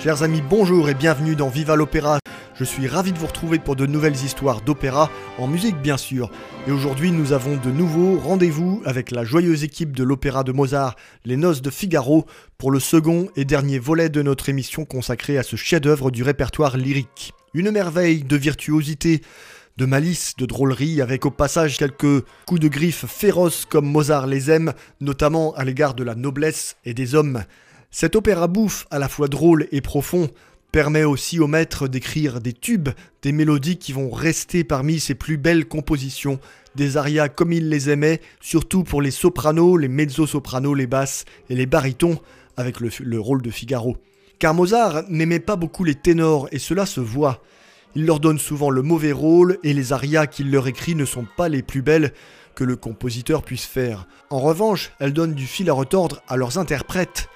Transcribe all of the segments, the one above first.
Chers amis, bonjour et bienvenue dans Viva l'Opéra. Je suis ravi de vous retrouver pour de nouvelles histoires d'opéra, en musique bien sûr. Et aujourd'hui, nous avons de nouveau rendez-vous avec la joyeuse équipe de l'Opéra de Mozart, Les Noces de Figaro, pour le second et dernier volet de notre émission consacrée à ce chef-d'œuvre du répertoire lyrique. Une merveille de virtuosité, de malice, de drôlerie, avec au passage quelques coups de griffe féroces comme Mozart les aime, notamment à l'égard de la noblesse et des hommes. Cet opéra bouffe, à la fois drôle et profond, permet aussi au maître d'écrire des tubes, des mélodies qui vont rester parmi ses plus belles compositions, des arias comme il les aimait, surtout pour les sopranos, les mezzo-sopranos, les basses et les barytons, avec le, le rôle de Figaro. Car Mozart n'aimait pas beaucoup les ténors, et cela se voit. Il leur donne souvent le mauvais rôle, et les arias qu'il leur écrit ne sont pas les plus belles que le compositeur puisse faire. En revanche, elles donnent du fil à retordre à leurs interprètes.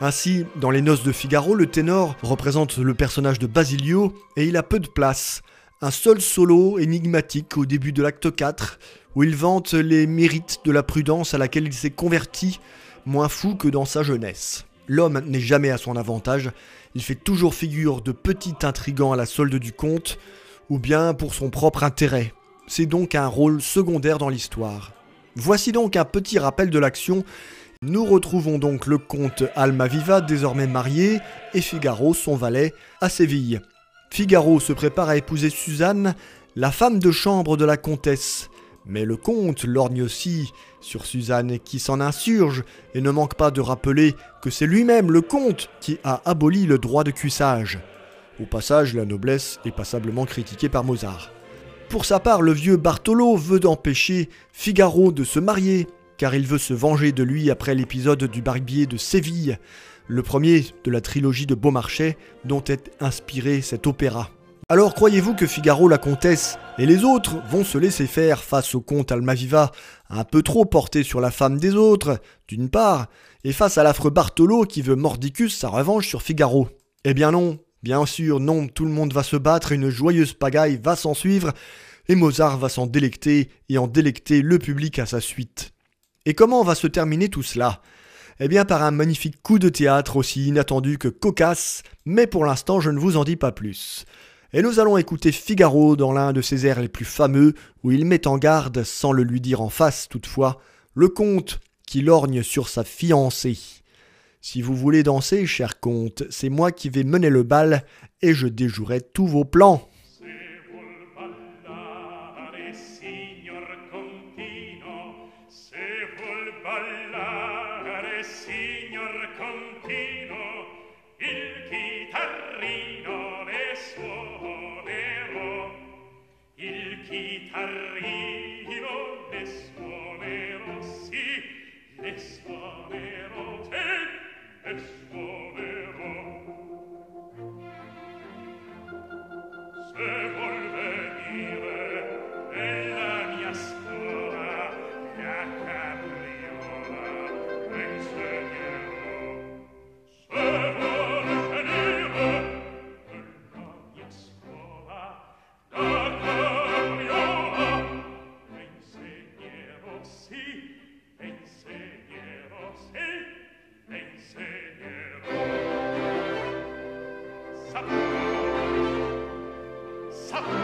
Ainsi, dans Les Noces de Figaro, le ténor représente le personnage de Basilio et il a peu de place. Un seul solo énigmatique au début de l'acte 4, où il vante les mérites de la prudence à laquelle il s'est converti, moins fou que dans sa jeunesse. L'homme n'est jamais à son avantage, il fait toujours figure de petit intrigant à la solde du comte, ou bien pour son propre intérêt. C'est donc un rôle secondaire dans l'histoire. Voici donc un petit rappel de l'action nous retrouvons donc le comte Almaviva désormais marié et Figaro, son valet, à Séville. Figaro se prépare à épouser Suzanne, la femme de chambre de la comtesse. Mais le comte lorgne aussi sur Suzanne qui s'en insurge et ne manque pas de rappeler que c'est lui-même le comte qui a aboli le droit de cuissage. Au passage, la noblesse est passablement critiquée par Mozart. Pour sa part, le vieux Bartolo veut empêcher Figaro de se marier car il veut se venger de lui après l'épisode du barbier de Séville, le premier de la trilogie de Beaumarchais dont est inspiré cet opéra. Alors croyez-vous que Figaro, la comtesse et les autres vont se laisser faire face au comte Almaviva, un peu trop porté sur la femme des autres, d'une part, et face à l'affreux Bartolo qui veut mordicus sa revanche sur Figaro? Eh bien non, bien sûr, non, tout le monde va se battre, une joyeuse pagaille va s'en suivre, et Mozart va s'en délecter et en délecter le public à sa suite. Et comment va se terminer tout cela? Eh bien par un magnifique coup de théâtre aussi inattendu que cocasse, mais pour l'instant je ne vous en dis pas plus. Et nous allons écouter Figaro dans l'un de ses airs les plus fameux, où il met en garde, sans le lui dire en face toutefois, le comte qui lorgne sur sa fiancée. Si vous voulez danser, cher comte, c'est moi qui vais mener le bal, et je déjouerai tous vos plans. ballare signor contino. Sappiamo, sappiamo.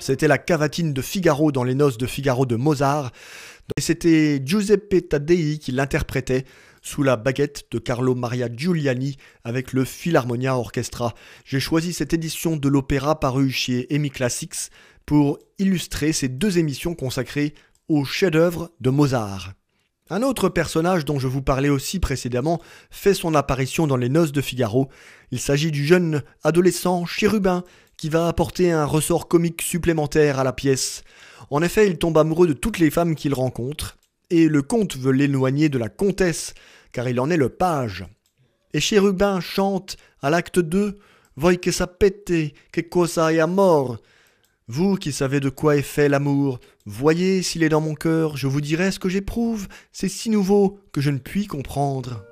C'était la cavatine de Figaro dans les noces de Figaro de Mozart. Et c'était Giuseppe Taddei qui l'interprétait sous la baguette de Carlo Maria Giuliani avec le Philharmonia Orchestra. J'ai choisi cette édition de l'opéra parue chez Emi Classics pour illustrer ces deux émissions consacrées au chef-d'œuvre de Mozart. Un autre personnage dont je vous parlais aussi précédemment fait son apparition dans les noces de Figaro. Il s'agit du jeune adolescent Chérubin qui va apporter un ressort comique supplémentaire à la pièce. En effet, il tombe amoureux de toutes les femmes qu'il rencontre, et le comte veut l'éloigner de la comtesse, car il en est le page. Et Chérubin chante à l'acte 2 Voi che sapete che cosa è amor vous qui savez de quoi est fait l'amour, voyez s'il est dans mon cœur, je vous dirai ce que j'éprouve, c'est si nouveau que je ne puis comprendre.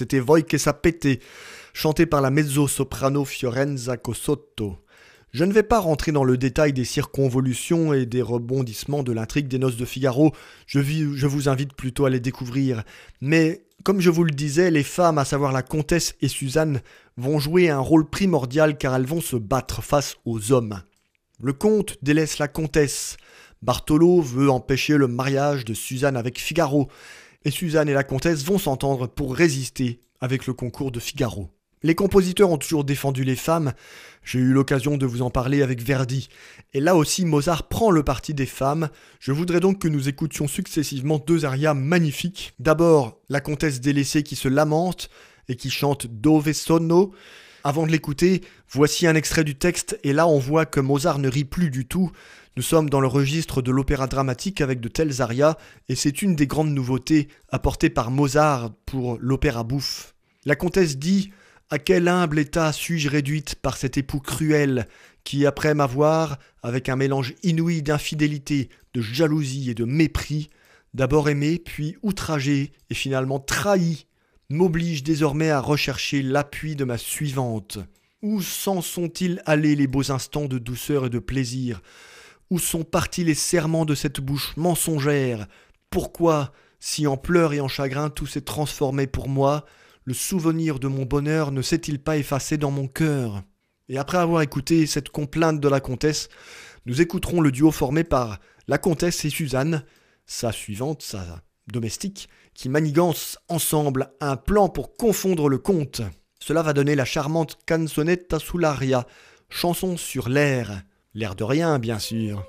C'était Voi sapete, chanté par la mezzo-soprano Fiorenza Cosotto. Je ne vais pas rentrer dans le détail des circonvolutions et des rebondissements de l'intrigue des Noces de Figaro, je, je, vous invite plutôt à les découvrir. Mais, comme je vous le disais, les femmes, à savoir la comtesse et Suzanne, vont jouer un rôle primordial car elles vont se battre face aux hommes. Le comte délaisse la comtesse. Bartolo veut empêcher le mariage de Suzanne avec Figaro et Suzanne et la comtesse vont s'entendre pour résister avec le concours de Figaro. Les compositeurs ont toujours défendu les femmes, j'ai eu l'occasion de vous en parler avec Verdi, et là aussi Mozart prend le parti des femmes, je voudrais donc que nous écoutions successivement deux arias magnifiques. D'abord la comtesse délaissée qui se lamente et qui chante Dove sono, Avant de l'écouter, voici un extrait du texte, et là on voit que Mozart ne rit plus du tout. Nous sommes dans le registre de l'opéra dramatique avec de tels arias, et c'est une des grandes nouveautés apportées par Mozart pour l'opéra bouffe. La comtesse dit À quel humble état suis-je réduite par cet époux cruel, qui, après m'avoir, avec un mélange inouï d'infidélité, de jalousie et de mépris, d'abord aimé, puis outragé, et finalement trahi, m'oblige désormais à rechercher l'appui de ma suivante. Où s'en sont-ils allés les beaux instants de douceur et de plaisir? Où sont partis les serments de cette bouche mensongère? Pourquoi, si en pleurs et en chagrin tout s'est transformé pour moi, le souvenir de mon bonheur ne s'est-il pas effacé dans mon cœur? Et après avoir écouté cette complainte de la comtesse, nous écouterons le duo formé par la comtesse et Suzanne, sa suivante, sa domestique, qui manigance ensemble un plan pour confondre le comte. Cela va donner la charmante canzonetta sull'aria, chanson sur l'air. L'air de rien, bien sûr.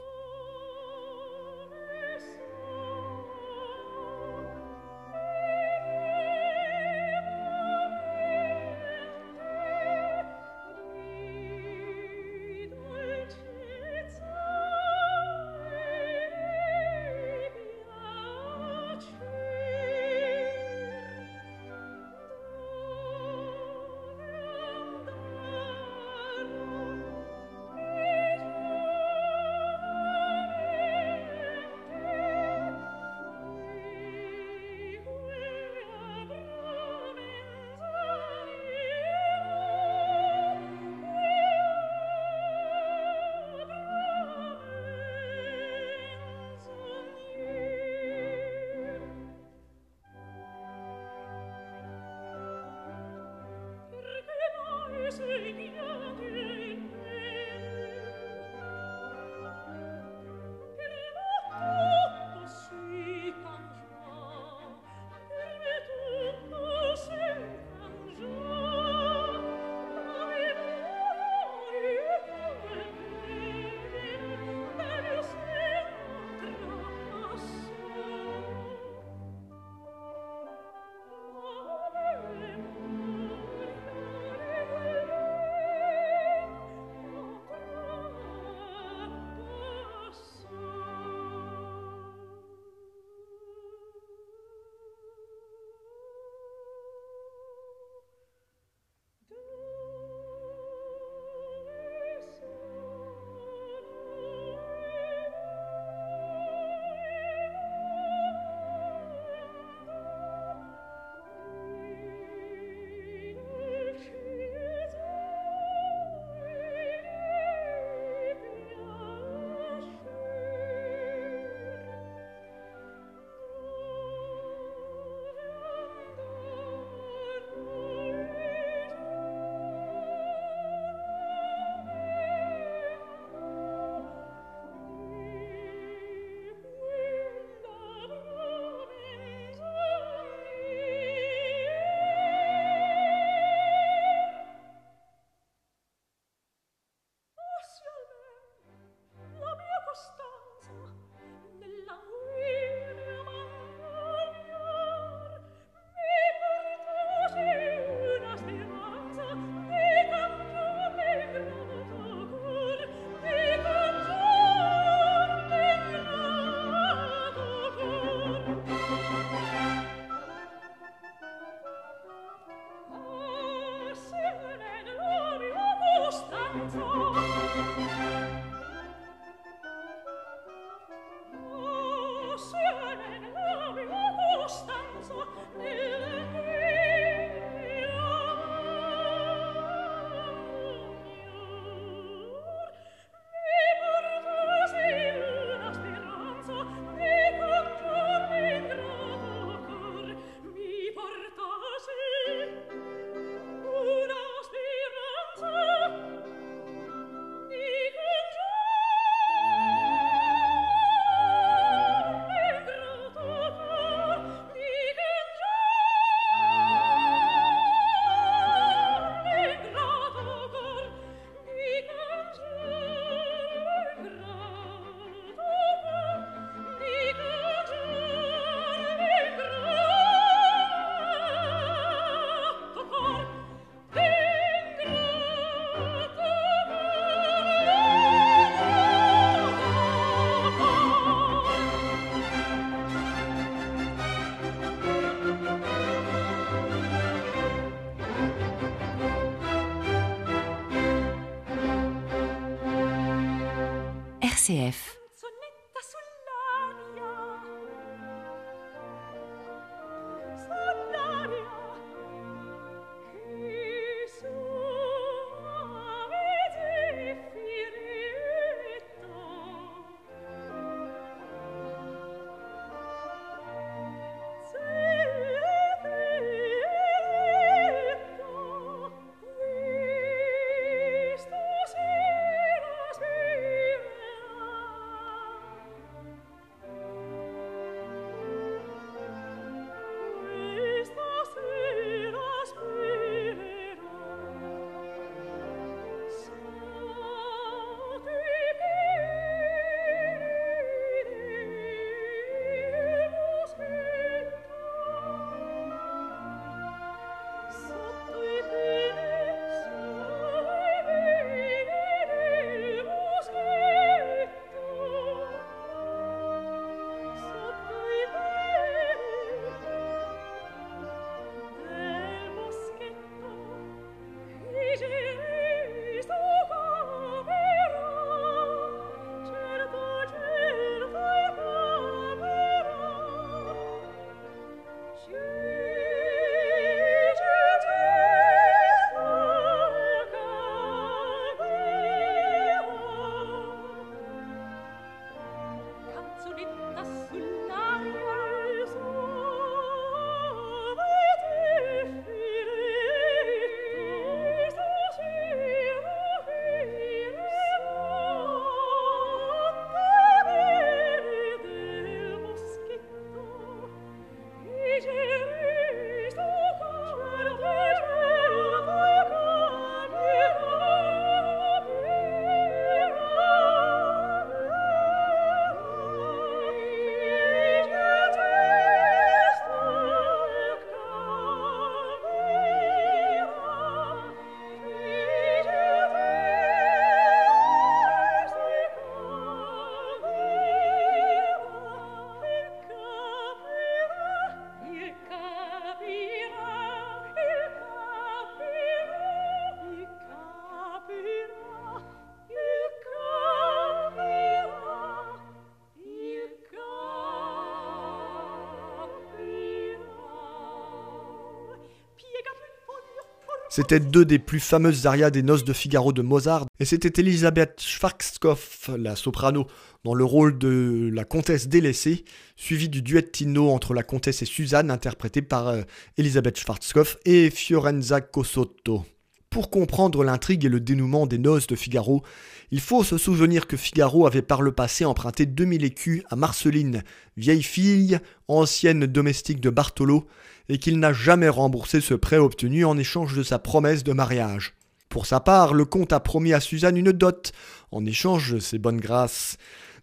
C'était deux des plus fameuses arias des Noces de Figaro de Mozart, et c'était Elisabeth Schwarzkopf, la soprano, dans le rôle de la comtesse délaissée, suivi du duettino entre la comtesse et Suzanne, interprété par euh, Elisabeth Schwarzkopf et Fiorenza Cosotto. Pour comprendre l'intrigue et le dénouement des noces de Figaro, il faut se souvenir que Figaro avait par le passé emprunté 2000 écus à Marceline, vieille fille, ancienne domestique de Bartolo, et qu'il n'a jamais remboursé ce prêt obtenu en échange de sa promesse de mariage. Pour sa part, le comte a promis à Suzanne une dot, en échange de ses bonnes grâces,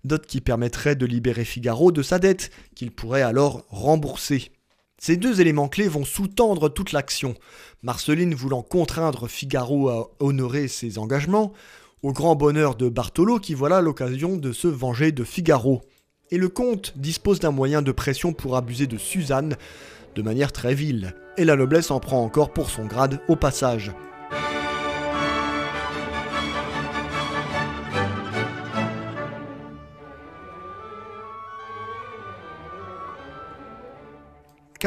dot qui permettrait de libérer Figaro de sa dette, qu'il pourrait alors rembourser. Ces deux éléments clés vont sous-tendre toute l'action, Marceline voulant contraindre Figaro à honorer ses engagements, au grand bonheur de Bartolo qui voilà l'occasion de se venger de Figaro. Et le comte dispose d'un moyen de pression pour abuser de Suzanne, de manière très vile, et la noblesse en prend encore pour son grade au passage.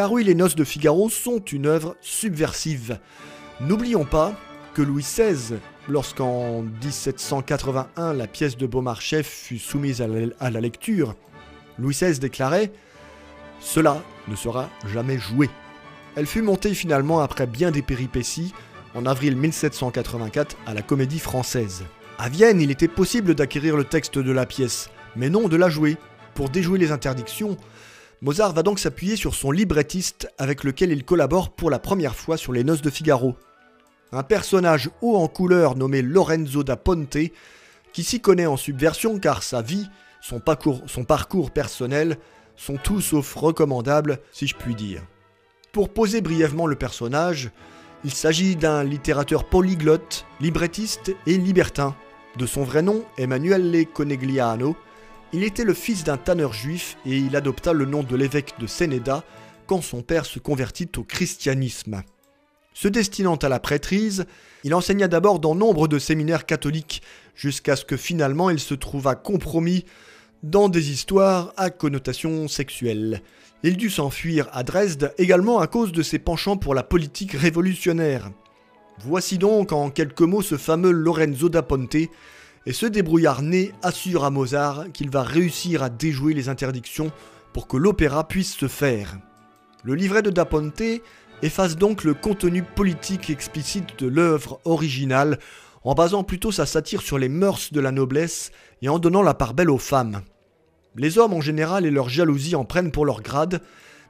Car oui, les noces de Figaro sont une œuvre subversive. N'oublions pas que Louis XVI, lorsqu'en 1781 la pièce de Beaumarchais fut soumise à la lecture, Louis XVI déclarait cela ne sera jamais joué. Elle fut montée finalement après bien des péripéties en avril 1784 à la Comédie Française. À Vienne, il était possible d'acquérir le texte de la pièce, mais non de la jouer. Pour déjouer les interdictions, Mozart va donc s'appuyer sur son librettiste avec lequel il collabore pour la première fois sur les Noces de Figaro. Un personnage haut en couleur nommé Lorenzo da Ponte, qui s'y connaît en subversion car sa vie, son parcours, son parcours personnel sont tout sauf recommandables, si je puis dire. Pour poser brièvement le personnage, il s'agit d'un littérateur polyglotte, librettiste et libertin. De son vrai nom, Emanuele Conegliano, il était le fils d'un tanneur juif et il adopta le nom de l'évêque de Sénéda quand son père se convertit au christianisme. Se destinant à la prêtrise, il enseigna d'abord dans nombre de séminaires catholiques jusqu'à ce que finalement il se trouva compromis dans des histoires à connotation sexuelle. Il dut s'enfuir à Dresde également à cause de ses penchants pour la politique révolutionnaire. Voici donc en quelques mots ce fameux Lorenzo da Ponte, et ce débrouillard né assure à Mozart qu'il va réussir à déjouer les interdictions pour que l'opéra puisse se faire. Le livret de Da Ponte efface donc le contenu politique explicite de l'œuvre originale en basant plutôt sa satire sur les mœurs de la noblesse et en donnant la part belle aux femmes. Les hommes en général et leur jalousie en prennent pour leur grade,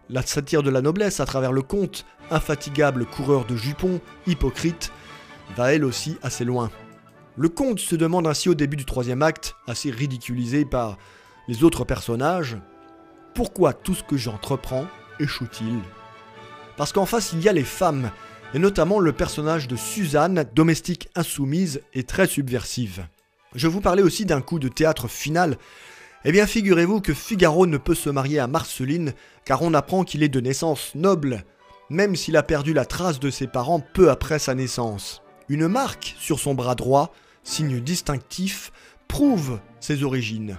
la satire de la noblesse à travers le conte, infatigable coureur de jupons, hypocrite, va elle aussi assez loin. Le comte se demande ainsi au début du troisième acte, assez ridiculisé par les autres personnages, pourquoi tout ce que j'entreprends échoue-t-il? Parce qu'en face il y a les femmes, et notamment le personnage de Suzanne, domestique insoumise et très subversive. Je vous parlais aussi d'un coup de théâtre final. Eh bien figurez-vous que Figaro ne peut se marier à Marceline car on apprend qu'il est de naissance noble, même s'il a perdu la trace de ses parents peu après sa naissance. Une marque sur son bras droit, signe distinctif, prouve ses origines.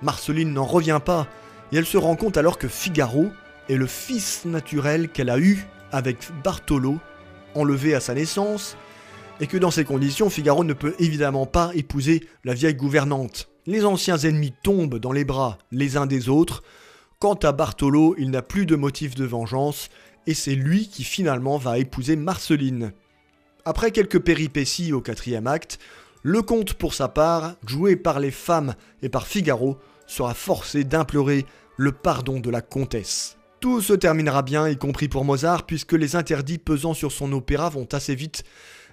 Marceline n'en revient pas, et elle se rend compte alors que Figaro est le fils naturel qu'elle a eu avec Bartolo, enlevé à sa naissance, et que dans ces conditions, Figaro ne peut évidemment pas épouser la vieille gouvernante. Les anciens ennemis tombent dans les bras les uns des autres. Quant à Bartolo, il n'a plus de motif de vengeance, et c'est lui qui finalement va épouser Marceline. Après quelques péripéties au quatrième acte, le comte pour sa part, joué par les femmes et par Figaro, sera forcé d'implorer le pardon de la comtesse. Tout se terminera bien, y compris pour Mozart, puisque les interdits pesant sur son opéra vont assez vite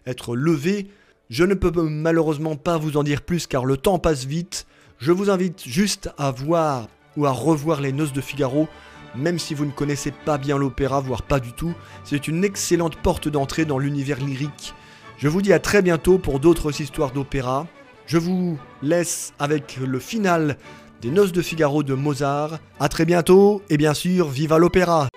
être levés. Je ne peux malheureusement pas vous en dire plus car le temps passe vite. Je vous invite juste à voir ou à revoir les noces de Figaro même si vous ne connaissez pas bien l'opéra, voire pas du tout, c'est une excellente porte d'entrée dans l'univers lyrique. Je vous dis à très bientôt pour d'autres histoires d'opéra. Je vous laisse avec le final des Noces de Figaro de Mozart. A très bientôt et bien sûr, viva l'opéra